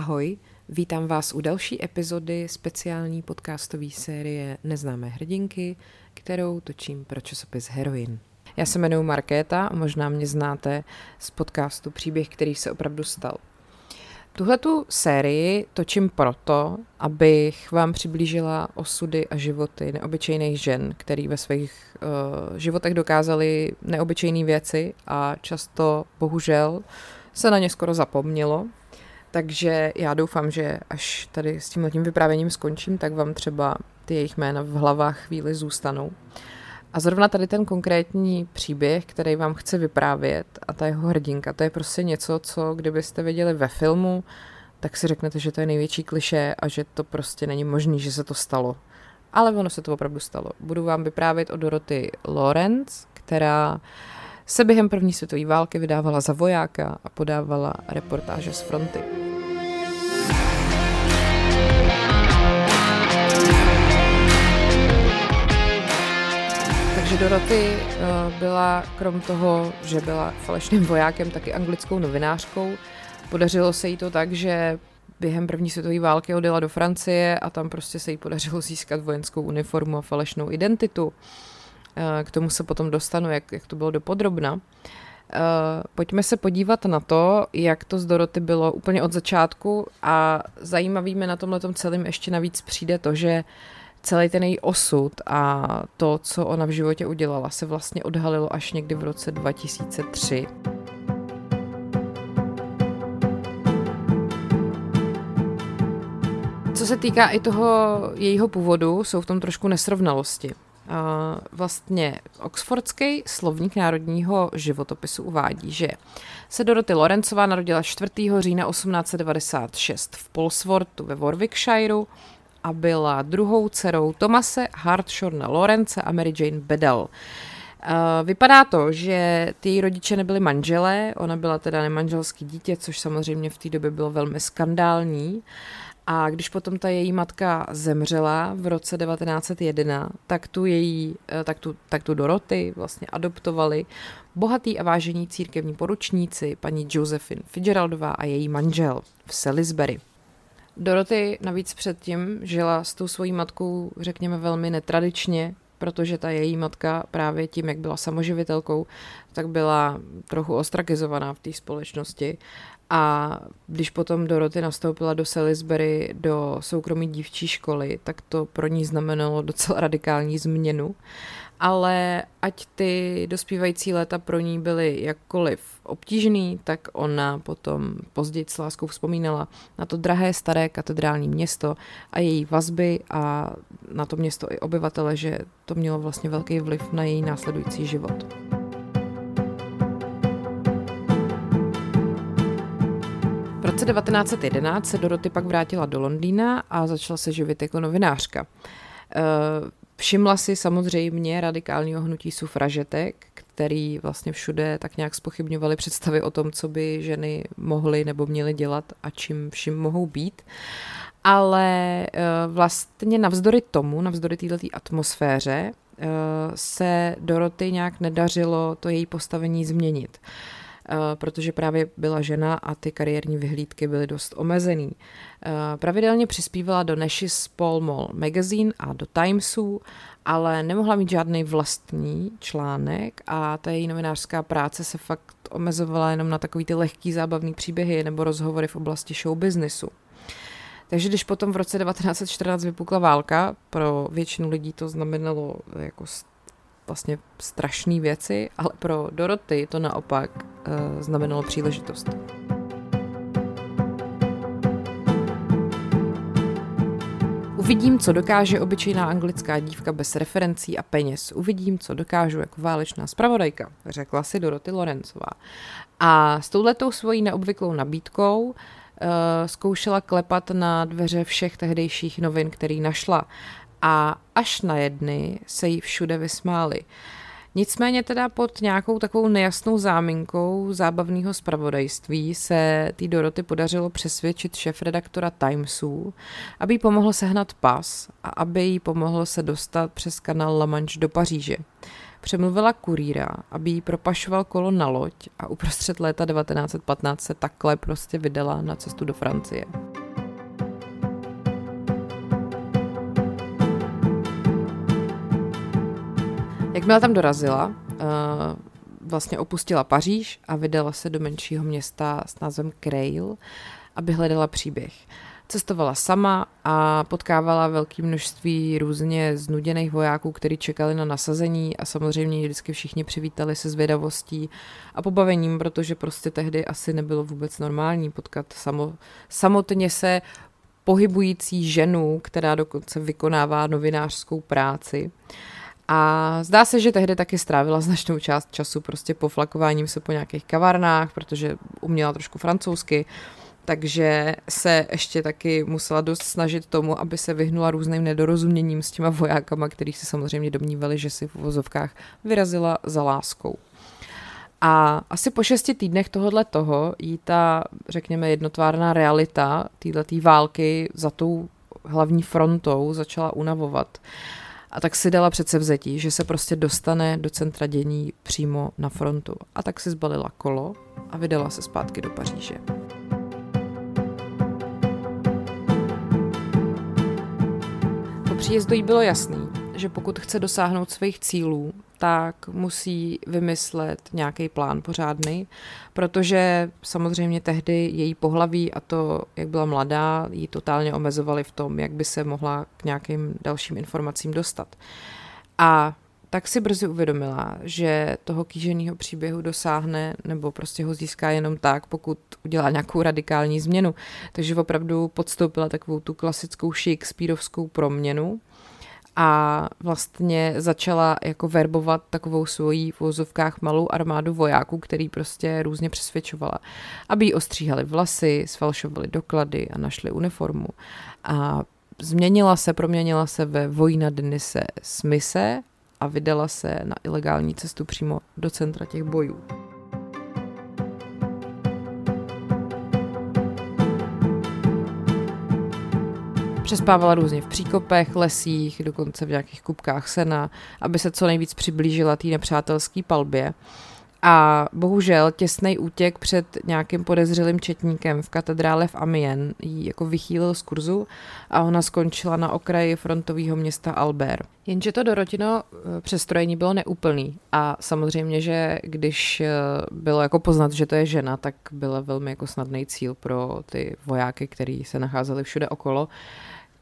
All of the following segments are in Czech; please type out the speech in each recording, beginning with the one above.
Ahoj, vítám vás u další epizody speciální podcastové série Neznámé hrdinky, kterou točím pro časopis Heroin. Já se jmenuji Markéta a možná mě znáte z podcastu Příběh, který se opravdu stal. Tuhle tu sérii točím proto, abych vám přiblížila osudy a životy neobyčejných žen, který ve svých uh, životech dokázali neobyčejné věci a často, bohužel, se na ně skoro zapomnělo. Takže já doufám, že až tady s tím vyprávěním skončím, tak vám třeba ty jejich jména v hlavách chvíli zůstanou. A zrovna tady ten konkrétní příběh, který vám chci vyprávět a ta jeho hrdinka, to je prostě něco, co kdybyste viděli ve filmu, tak si řeknete, že to je největší kliše a že to prostě není možné, že se to stalo. Ale ono se to opravdu stalo. Budu vám vyprávět o Doroty Lawrence, která se během první světové války vydávala za vojáka a podávala reportáže z fronty. Takže Doroty eh, byla krom toho, že byla falešným vojákem, taky anglickou novinářkou. Podařilo se jí to tak, že během první světové války odjela do Francie a tam prostě se jí podařilo získat vojenskou uniformu a falešnou identitu. Eh, k tomu se potom dostanu, jak, jak to bylo dopodrobna. Uh, pojďme se podívat na to, jak to z Doroty bylo úplně od začátku a zajímavý mi na tomhle celém ještě navíc přijde to, že celý ten její osud a to, co ona v životě udělala, se vlastně odhalilo až někdy v roce 2003. Co se týká i toho jejího původu, jsou v tom trošku nesrovnalosti. Vlastně Oxfordský slovník národního životopisu uvádí, že se Dorothy Lorencová narodila 4. října 1896 v Polsworthu ve Warwickshireu a byla druhou dcerou Tomase Hartshorna Lorence a Mary Jane Bedell. Vypadá to, že ty rodiče nebyli manželé, ona byla teda nemanželský dítě, což samozřejmě v té době bylo velmi skandální. A když potom ta její matka zemřela v roce 1901, tak tu její, eh, tak tu, tak tu Doroty vlastně adoptovali bohatý a vážení církevní poručníci, paní Josephine Fitzgeraldová a její manžel v Salisbury. Doroty navíc předtím žila s tou svojí matkou, řekněme, velmi netradičně, protože ta její matka právě tím, jak byla samoživitelkou, tak byla trochu ostrakizovaná v té společnosti a když potom Doroty nastoupila do Salisbury do soukromé dívčí školy, tak to pro ní znamenalo docela radikální změnu. Ale ať ty dospívající léta pro ní byly jakkoliv obtížný, tak ona potom později s láskou vzpomínala na to drahé staré katedrální město a její vazby a na to město i obyvatele, že to mělo vlastně velký vliv na její následující život. Roce 1911 se Doroty pak vrátila do Londýna a začala se živit jako novinářka. Eh, všimla si samozřejmě radikálního hnutí sufražetek, který vlastně všude tak nějak spochybňovali představy o tom, co by ženy mohly nebo měly dělat a čím vším mohou být. Ale eh, vlastně navzdory tomu, navzdory této atmosféře, eh, se Doroty nějak nedařilo to její postavení změnit. Protože právě byla žena a ty kariérní vyhlídky byly dost omezený. Eh, pravidelně přispívala do Paul Mall Magazine a do Timesu, ale nemohla mít žádný vlastní článek a ta její novinářská práce se fakt omezovala jenom na takový ty lehký zábavný příběhy nebo rozhovory v oblasti show businessu. Takže když potom v roce 1914 vypukla válka, pro většinu lidí to znamenalo jako vlastně strašné věci, ale pro Doroty to naopak uh, znamenalo příležitost. Uvidím, co dokáže obyčejná anglická dívka bez referencí a peněz. Uvidím, co dokážu jako válečná zpravodajka, řekla si Doroty Lorencová. A s touhletou svojí neobvyklou nabídkou uh, zkoušela klepat na dveře všech tehdejších novin, který našla a až na jedny se jí všude vysmáli. Nicméně teda pod nějakou takovou nejasnou záminkou zábavného zpravodajství se té Doroty podařilo přesvědčit šéf-redaktora Timesu, aby jí pomohl sehnat pas a aby jí pomohl se dostat přes kanál La Manche do Paříže. Přemluvila kurýra, aby jí propašoval kolo na loď a uprostřed léta 1915 se takhle prostě vydala na cestu do Francie. Jakmile tam dorazila, eh, vlastně opustila Paříž a vydala se do menšího města s názvem Creil, aby hledala příběh. Cestovala sama a potkávala velké množství různě znuděných vojáků, kteří čekali na nasazení a samozřejmě vždycky všichni přivítali se zvědavostí a pobavením, protože prostě tehdy asi nebylo vůbec normální potkat samo, samotně se pohybující ženu, která dokonce vykonává novinářskou práci. A zdá se, že tehdy taky strávila značnou část času prostě poflakováním se po nějakých kavárnách, protože uměla trošku francouzsky, takže se ještě taky musela dost snažit tomu, aby se vyhnula různým nedorozuměním s těma vojákama, který si samozřejmě domnívali, že si v uvozovkách vyrazila za láskou. A asi po šesti týdnech tohohle toho jí ta, řekněme, jednotvárná realita této války za tou hlavní frontou začala unavovat. A tak si dala předsevzetí, že se prostě dostane do centra dění přímo na frontu. A tak si zbalila kolo a vydala se zpátky do Paříže. Po příjezdu jí bylo jasný, že pokud chce dosáhnout svých cílů, tak musí vymyslet nějaký plán pořádný, protože samozřejmě tehdy její pohlaví a to, jak byla mladá, ji totálně omezovali v tom, jak by se mohla k nějakým dalším informacím dostat. A tak si brzy uvědomila, že toho kýženého příběhu dosáhne nebo prostě ho získá jenom tak, pokud udělá nějakou radikální změnu. Takže opravdu podstoupila takovou tu klasickou Shakespeareovskou proměnu a vlastně začala jako verbovat takovou svojí v vozovkách malou armádu vojáků, který prostě různě přesvědčovala, aby jí ostříhali vlasy, sfalšovali doklady a našli uniformu. A změnila se, proměnila se ve vojna Denise Smise a vydala se na ilegální cestu přímo do centra těch bojů. Přespávala různě v příkopech, lesích, dokonce v nějakých kupkách sena, aby se co nejvíc přiblížila té nepřátelské palbě. A bohužel těsný útěk před nějakým podezřelým četníkem v katedrále v Amiens jí jako vychýlil z kurzu a ona skončila na okraji frontového města Albert. Jenže to Dorotino eh, přestrojení bylo neúplný a samozřejmě, že když eh, bylo jako poznat, že to je žena, tak byl velmi jako snadný cíl pro ty vojáky, kteří se nacházeli všude okolo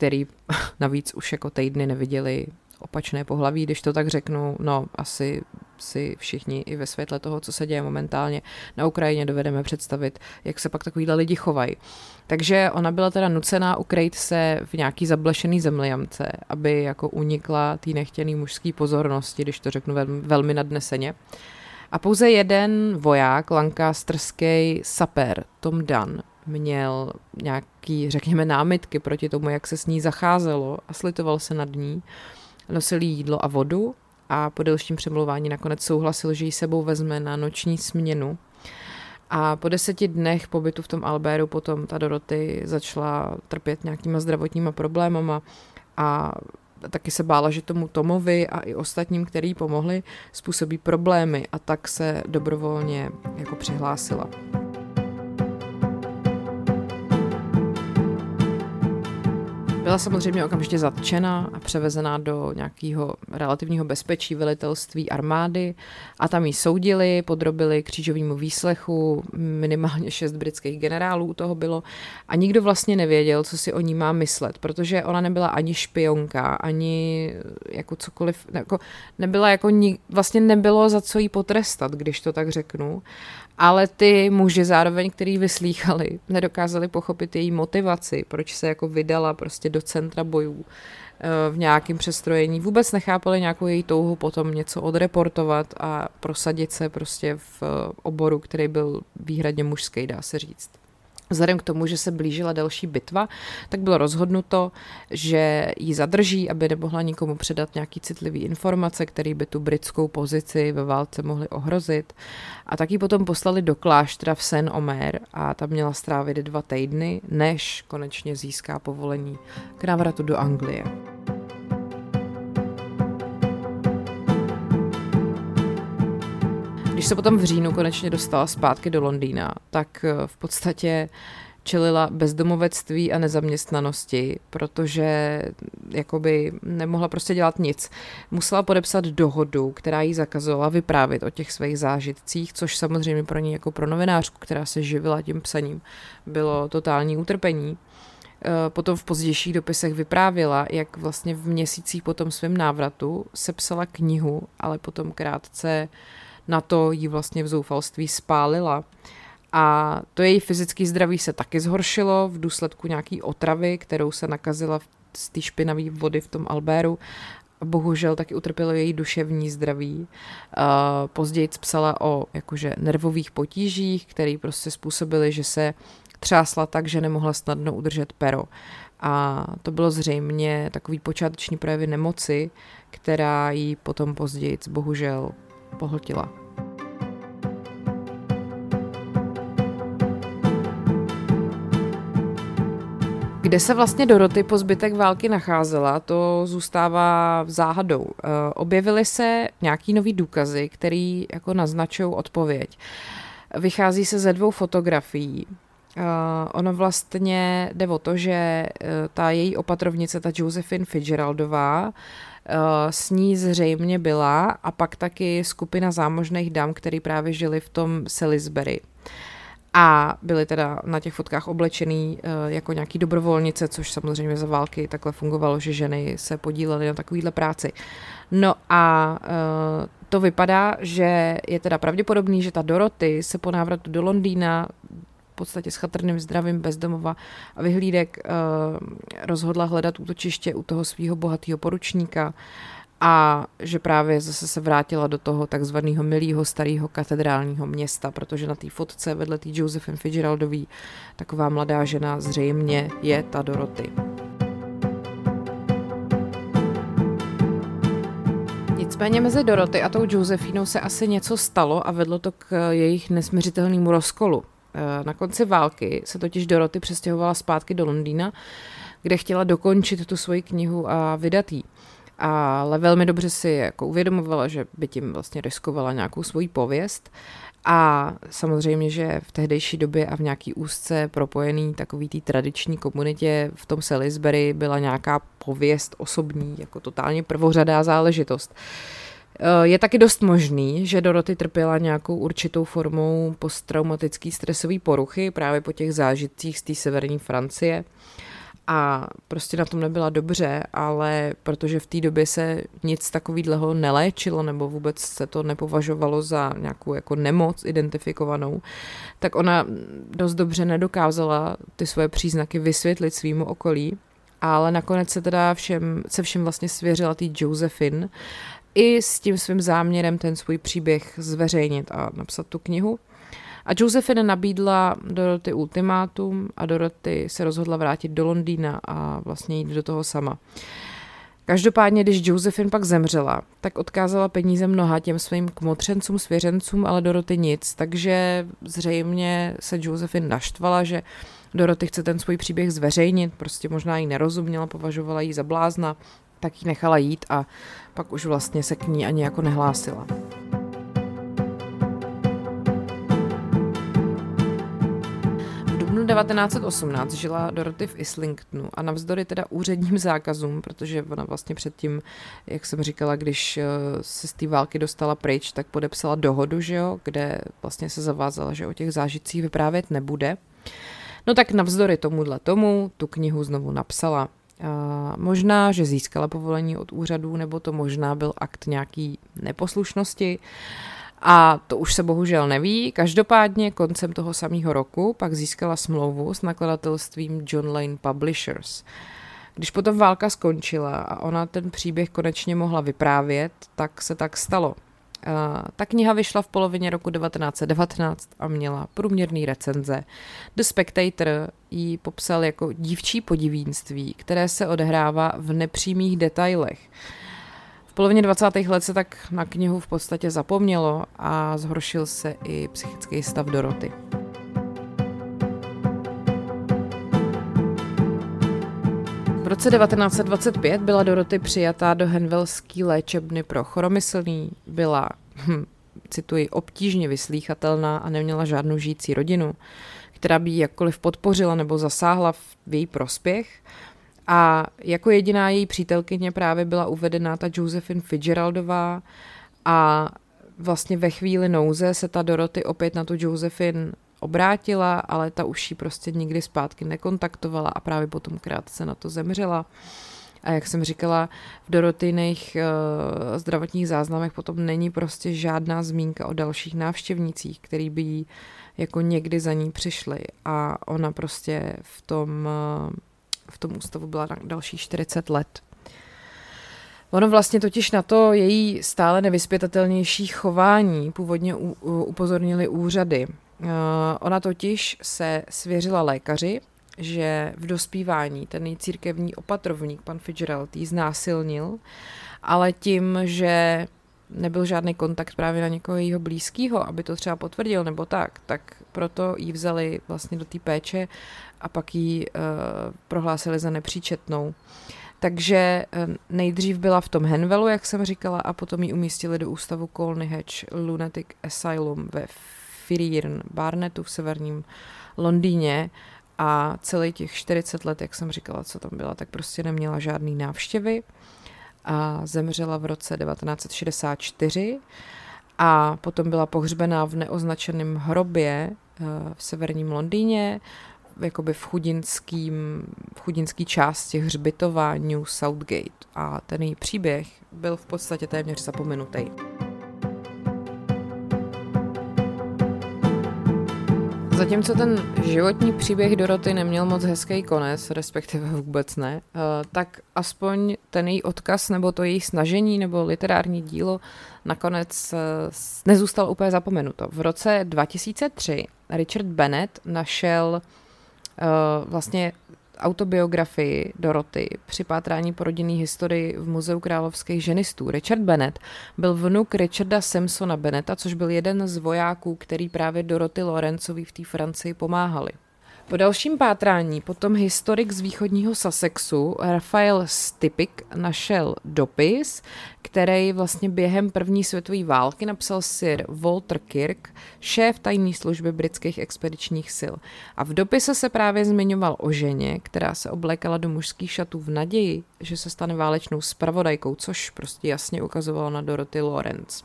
který navíc už jako týdny neviděli opačné pohlaví, když to tak řeknu, no asi si všichni i ve světle toho, co se děje momentálně na Ukrajině, dovedeme představit, jak se pak takovýhle lidi chovají. Takže ona byla teda nucená ukrýt se v nějaký zablešený zemlijamce, aby jako unikla té nechtěné mužské pozornosti, když to řeknu velmi, velmi nadneseně. A pouze jeden voják, lancasterský saper, Tom Dunn, měl nějaký, řekněme, námitky proti tomu, jak se s ní zacházelo a slitoval se nad ní. Nosil jídlo a vodu a po delším přemluvání nakonec souhlasil, že ji sebou vezme na noční směnu. A po deseti dnech pobytu v tom Alberu potom ta Doroty začala trpět nějakýma zdravotníma problémama a taky se bála, že tomu Tomovi a i ostatním, který pomohli, způsobí problémy a tak se dobrovolně jako přihlásila. Byla samozřejmě okamžitě zatčena a převezená do nějakého relativního bezpečí velitelství armády a tam ji soudili, podrobili křížovému výslechu, minimálně šest britských generálů toho bylo a nikdo vlastně nevěděl, co si o ní má myslet, protože ona nebyla ani špionka, ani jako cokoliv, jako nebyla jako, vlastně nebylo za co jí potrestat, když to tak řeknu ale ty muži zároveň, který vyslýchali, nedokázali pochopit její motivaci, proč se jako vydala prostě do centra bojů eh, v nějakém přestrojení. Vůbec nechápali nějakou její touhu potom něco odreportovat a prosadit se prostě v eh, oboru, který byl výhradně mužský, dá se říct. Vzhledem k tomu, že se blížila další bitva, tak bylo rozhodnuto, že ji zadrží, aby nemohla nikomu předat nějaký citlivý informace, které by tu britskou pozici ve válce mohly ohrozit. A tak ji potom poslali do kláštra v Saint-Omer a tam měla strávit dva týdny, než konečně získá povolení k návratu do Anglie. Když se potom v říjnu konečně dostala zpátky do Londýna, tak eh, v podstatě čelila bezdomovectví a nezaměstnanosti, protože jakoby nemohla prostě dělat nic. Musela podepsat dohodu, která jí zakazovala vyprávět o těch svých zážitcích, což samozřejmě pro ní jako pro novinářku, která se živila tím psaním, bylo totální utrpení. Eh, potom v pozdějších dopisech vyprávěla, jak vlastně v měsících po tom svém návratu sepsala knihu, ale potom krátce na to jí vlastně v zoufalství spálila. A to její fyzické zdraví se taky zhoršilo v důsledku nějaký otravy, kterou se nakazila z té špinavé vody v tom Albéru. Bohužel taky utrpělo její duševní zdraví. Později psala o jakože nervových potížích, které prostě způsobily, že se třásla tak, že nemohla snadno udržet pero. A to bylo zřejmě takový počáteční projevy nemoci, která jí potom později bohužel pohltila. Kde se vlastně Doroty po zbytek války nacházela, to zůstává záhadou. Eh, objevily se nějaký nový důkazy, který jako naznačují odpověď. Vychází se ze dvou fotografií. Uh, ono vlastně jde o to, že uh, ta její opatrovnice, ta Josephine Fitzgeraldová, uh, s ní zřejmě byla a pak taky skupina zámožných dam, který právě žili v tom Salisbury. A byly teda na těch fotkách oblečený uh, jako nějaký dobrovolnice, což samozřejmě za války takhle fungovalo, že ženy se podílely na takovýhle práci. No a uh, to vypadá, že je teda pravděpodobný, že ta Doroty se po návratu do Londýna podstatě s chatrným zdravím bezdomova a vyhlídek uh, rozhodla hledat útočiště u toho svého bohatého poručníka a že právě zase se vrátila do toho takzvaného milého starého katedrálního města, protože na té fotce vedle té Josephine Fitzgeraldový taková mladá žena zřejmě je ta Doroty. Nicméně mezi Doroty a tou Josefínou se asi něco stalo a vedlo to k jejich nesměřitelnému rozkolu. Eh, na konci války se totiž Doroty přestěhovala zpátky do Londýna, kde chtěla dokončit tu svoji knihu a vydat jí. Ale velmi dobře si jako uvědomovala, že by tím vlastně riskovala nějakou svoji pověst. A samozřejmě, že v tehdejší době a v nějaký úzce propojený takový té tradiční komunitě v tom Salisbury byla nějaká pověst osobní, jako totálně prvořadá záležitost. Eh, je taky dost možný, že Doroty trpěla nějakou určitou formou posttraumatické stresové poruchy právě po těch zážitcích z té severní Francie a prostě na tom nebyla dobře, ale protože v té době se nic takového neléčilo nebo vůbec se to nepovažovalo za nějakou jako nemoc identifikovanou, tak ona dost dobře nedokázala ty svoje příznaky vysvětlit svýmu okolí, ale nakonec se teda všem, se všem vlastně svěřila tý Josephine, i s tím svým záměrem ten svůj příběh zveřejnit a napsat tu knihu. A Josephine nabídla Doroty ultimátum a Doroty se rozhodla vrátit do Londýna a vlastně jít do toho sama. Každopádně, když Josephine pak zemřela, tak odkázala peníze mnoha těm svým kmotřencům, svěřencům, ale Doroty nic, takže zřejmě se Josephine naštvala, že Doroty chce ten svůj příběh zveřejnit, prostě možná jí nerozuměla, považovala ji za blázna, tak ji nechala jít a pak už vlastně se k ní ani jako nehlásila. Dubnu 1918 žila Dorothy v Islingtonu a navzdory teda úředním zákazům, protože ona vlastně předtím, jak jsem říkala, když eh, se z té války dostala pryč, tak podepsala dohodu, že jo, kde vlastně se zavázala, že o těch zážitcích vyprávět nebude. No tak navzdory tomuhle tomu tu knihu znovu napsala. Možná, že získala povolení od úřadů, nebo to možná byl akt nějaký neposlušnosti. A to už se bohužel neví. Každopádně koncem toho samého roku pak získala smlouvu s nakladatelstvím John Lane Publishers. Když potom válka skončila a ona ten příběh konečně mohla vyprávět, tak se tak stalo. Ta kniha vyšla v polovině roku 1919 a měla průměrný recenze. The Spectator ji popsal jako dívčí podivínství, které se odehrává v nepřímých detailech. V polovině 20. let se tak na knihu v podstatě zapomnělo a zhoršil se i psychický stav Doroty. roce 1925 byla Doroty přijatá do Henvelský léčebny pro choromyslný, byla, hm, cituji, obtížně vyslýchatelná a neměla žádnou žijící rodinu. Která by ji jakkoliv podpořila nebo zasáhla v její prospěch. A jako jediná její přítelkyně právě byla uvedena ta Josephine Fitzgeraldová a vlastně ve chvíli nouze se ta Doroty opět na tu Josephine obrátila, ale ta už ji prostě nikdy zpátky nekontaktovala a právě potom krátce na to zemřela. A jak jsem říkala, v Dorotyných uh, zdravotních záznamech potom není prostě žádná zmínka o dalších návštěvnicích, který by jí jako někdy za ní přišli. A ona prostě v tom, uh, v tom ústavu byla na dalších 40 let. Ono vlastně totiž na to její stále nevyspětatelnější chování původně upozornili úřady. Uh, ona totiž se svěřila lékaři, že v dospívání ten církevní opatrovník, pan Fitzgerald, jí znásilnil, ale tím, že nebyl žádný kontakt právě na někoho jejího blízkého, aby to třeba potvrdil nebo tak, tak proto jí vzali vlastně do té péče a pak ji uh, prohlásili za nepříčetnou. Takže uh, nejdřív byla v tom Henvelu, jak jsem říkala, a potom ji umístili do ústavu Colney Hatch Lunatic Asylum ve Fireen Barnetu v severním Londýně a celý těch 40 let, jak jsem říkala, co tam byla, tak prostě neměla žádný návštěvy a zemřela v roce 1964 a potom byla pohřbená v neoznačeném hrobě eh, v severním Londýně, jakoby v chudinským, v chudinský části hřbitova New Southgate a ten její příběh byl v podstatě téměř zapomenutý. Zatímco ten životní příběh Doroty neměl moc hezký konec, respektive vůbec ne, eh, tak aspoň ten její odkaz nebo to její snažení nebo literární dílo nakonec eh, nezůstal úplně zapomenuto. V roce 2003 Richard Bennett našel eh, vlastně autobiografii Doroty při pátrání po rodinné historii v Muzeu královských ženistů. Richard Bennett byl vnuk Richarda Samsona Bennetta, což byl jeden z vojáků, který právě Doroty Lorencovi v té Francii pomáhali. Po dalším pátrání potom historik z východního Sussexu Rafael Stipik našel dopis, který vlastně během první světové války napsal Sir Walter Kirk, šéf tajné služby britských expedičních sil. A v dopise se právě zmiňoval o ženě, která se oblékala do mužských šatů v naději, že se stane válečnou spravodajkou, což prostě jasně ukazovalo na Dorothy Lawrence.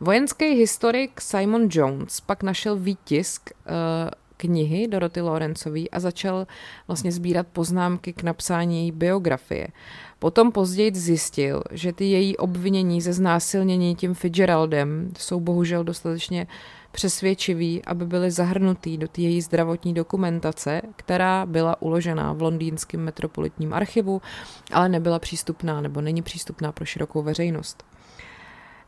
Vojenský historik Simon Jones pak našel výtisk uh, knihy Doroty Lorencový a začal vlastně sbírat poznámky k napsání její biografie. Potom později zjistil, že ty její obvinění ze znásilnění tím Fitzgeraldem jsou bohužel dostatečně přesvědčivý, aby byly zahrnutý do její zdravotní dokumentace, která byla uložená v londýnském metropolitním archivu, ale nebyla přístupná nebo není přístupná pro širokou veřejnost.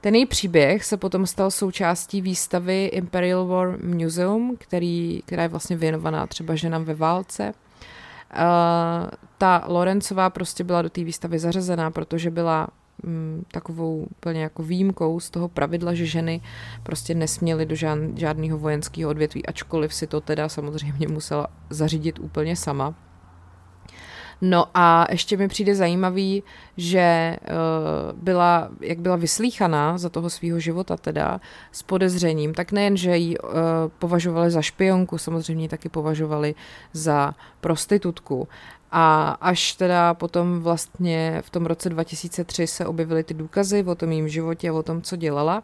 Ten její příběh se potom stal součástí výstavy Imperial War Museum, který, která je vlastně věnovaná třeba ženám ve válce. Uh, ta Lorencová prostě byla do té výstavy zařazená, protože byla mm, takovou úplně jako výjimkou z toho pravidla, že ženy prostě nesměly do žád, žádného vojenského odvětví, ačkoliv si to teda samozřejmě musela zařídit úplně sama. No a ještě mi přijde zajímavý, že uh, byla, jak byla vyslíchaná za toho svého života teda s podezřením, tak nejen, že ji uh, považovali za špionku, samozřejmě taky považovali za prostitutku. A až teda potom vlastně v tom roce 2003 se objevily ty důkazy o tom jejím životě a o tom, co dělala,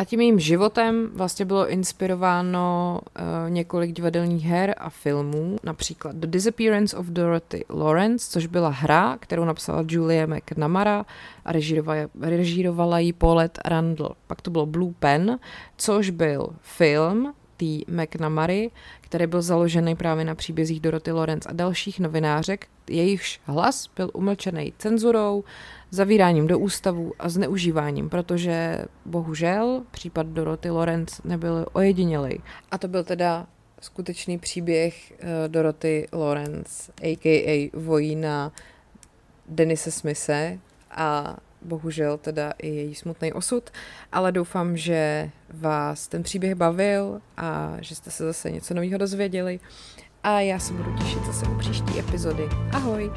a tím jejím životem vlastně bylo inspirováno uh, několik divadelních her a filmů, například The Disappearance of Dorothy Lawrence, což byla hra, kterou napsala Julia McNamara a režírovala, režírovala ji Paulette Randall. Pak to bylo Blue Pen, což byl film T. McNamary, který byl založený právě na příbězích Dorothy Lawrence a dalších novinářek, jejichž hlas byl umlčený cenzurou, zavíráním do ústavu a zneužíváním, protože bohužel případ Dorothy Lawrence nebyl ojedinělý. A to byl teda skutečný příběh uh, Dorothy Lawrence, a.k.a. vojína Denise Smise a bohužel teda i její smutný osud, ale doufám, že vás ten příběh bavil a že jste se zase něco nového dozvěděli a já se budu těšit zase u příští epizody. Ahoj!